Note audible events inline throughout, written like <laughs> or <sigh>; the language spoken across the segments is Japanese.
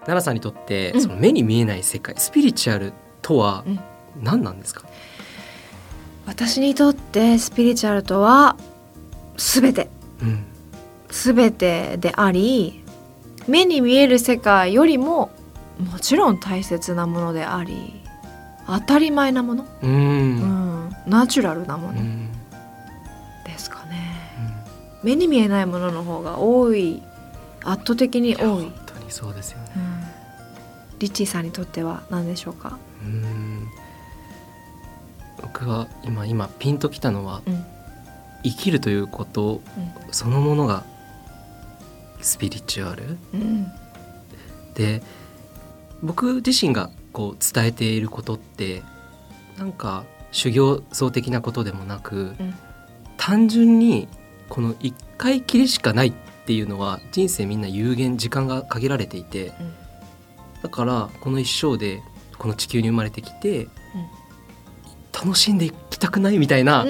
奈良さんにとってその目に見えない世界、スピリチュアルとは何なんですか、私にとってスピリチュアルとは全て、うん、全てであり目に見える世界よりももちろん大切なものであり当たり前なもの、うん、うん、ナチュラルなもの。ですかね、うん、目に見えないものの方が多い。圧倒的に多いにそうですよね、リッチーさんにとっては何でしょうか？うん。僕は今今ピンときたのは、生きるということそのものがスピリチュアル、で僕自身がこう伝えていることってなんか修行僧的なことでもなく、うん、単純にこの一回きりしかないっていうのは人生みんな有限時間が限られていて、うん、だからこの一生でこの地球に生まれてきて、うん、楽しんでいきたくないみたいな、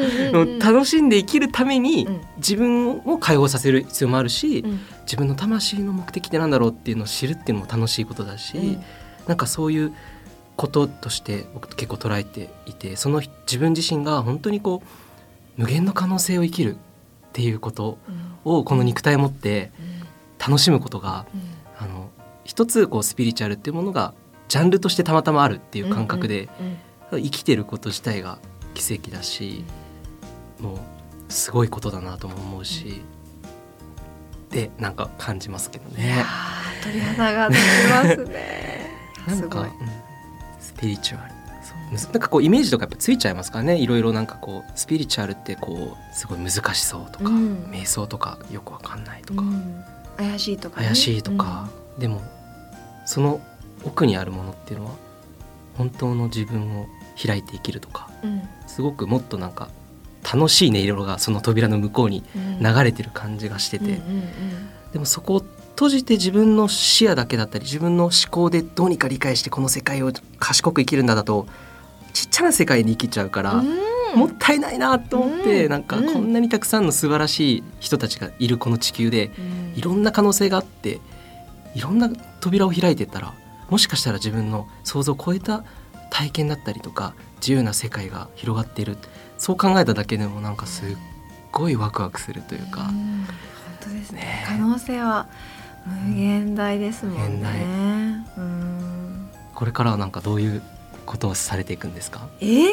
楽しんで生きるために自分を解放させる必要もあるし、自分の魂の目的ってなんだろうっていうのを知るっていうのも楽しいことだし。なんかそういうこととして僕結構捉えていてその自分自身が本当にこう無限の可能性を生きるっていうことをこの肉体を持って楽しむことが、あの一つこうスピリチュアルっていうものがジャンルとしてたまたまあるっていう感覚で生きてること自体が奇跡だしもうすごいことだなとも思うし。でなんか感じますけどね。鳥肌が立ちますね。<laughs> なんか、うん、スピリチュアルなんかこうイメージとかやっぱついちゃいますからね。いろいろなんかこうスピリチュアルってこうすごい難しそうとか、うん、瞑想とかよくわかんないとか、うん、怪しいとか、ね、怪しいとか、でもその奥にあるものっていうのは本当の自分を開いて生きるとか、すごくもっとなんか楽しい音色がその扉の向こうに流れてる感じがしてて、でもそこ閉じて自分の視野だけだったり自分の思考でどうにか理解してこの世界を賢く生きるんだだとちっちゃな世界に生きちゃうから、もったいないなと思って、なんかこんなにたくさんの素晴らしい人たちがいるこの地球で、いろんな可能性があっていろんな扉を開いてったらもしかしたら自分の想像を超えた体験だったりとか自由な世界が広がっている。そう考えただけでもなんかすっごいワクワクするというか。本当ですね、ね、可能性は無限大ですもんね。これからはなんかどういうことをされていくんですか？えー、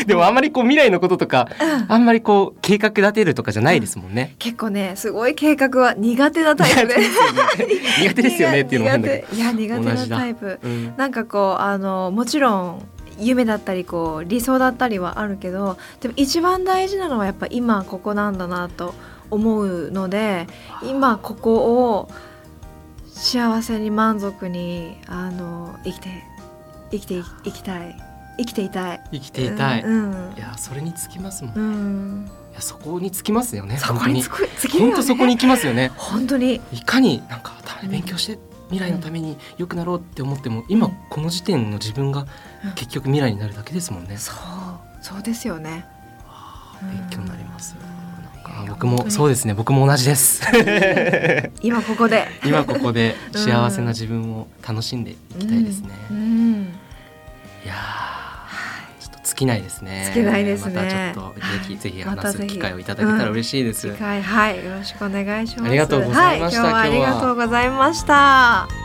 で <laughs> でもあんまりこう未来のこととか、うん、あんまりこう計画立てるとかじゃないですもんね。うん、結構ね、すごい計画は苦手なタイプで。<laughs> 苦手ですよねっていうのもいや苦手なタイプ。うん、なんかこうあのもちろん夢だったりこう理想だったりはあるけど、でも一番大事なのはやっぱ今ここなんだなと。思うので今ここを幸せに満足にあの生きて生きていきたい。生きていたい。生きていたい、うん。いやそれにつきますもんね、うん、いやそこにつきますよねそこにつき、ね、本当そこに行きますよね。本当に。いかになんか勉強して、未来のために良くなろうって思っても、今この時点の自分が結局未来になるだけですもんね、そう。そうですよね。勉強になります、僕もそうですね。僕も同じです。<laughs> 今ここで。今ここで幸せな自分を楽しんでいきたいですね、うん。うん、いやちょっと尽きないですね。尽きないですね。またちょっとぜひぜひ話す機会をいただけたら嬉しいです、うん、はいよろしくお願いします。ありがとうございました、はい、今日はありがとうございました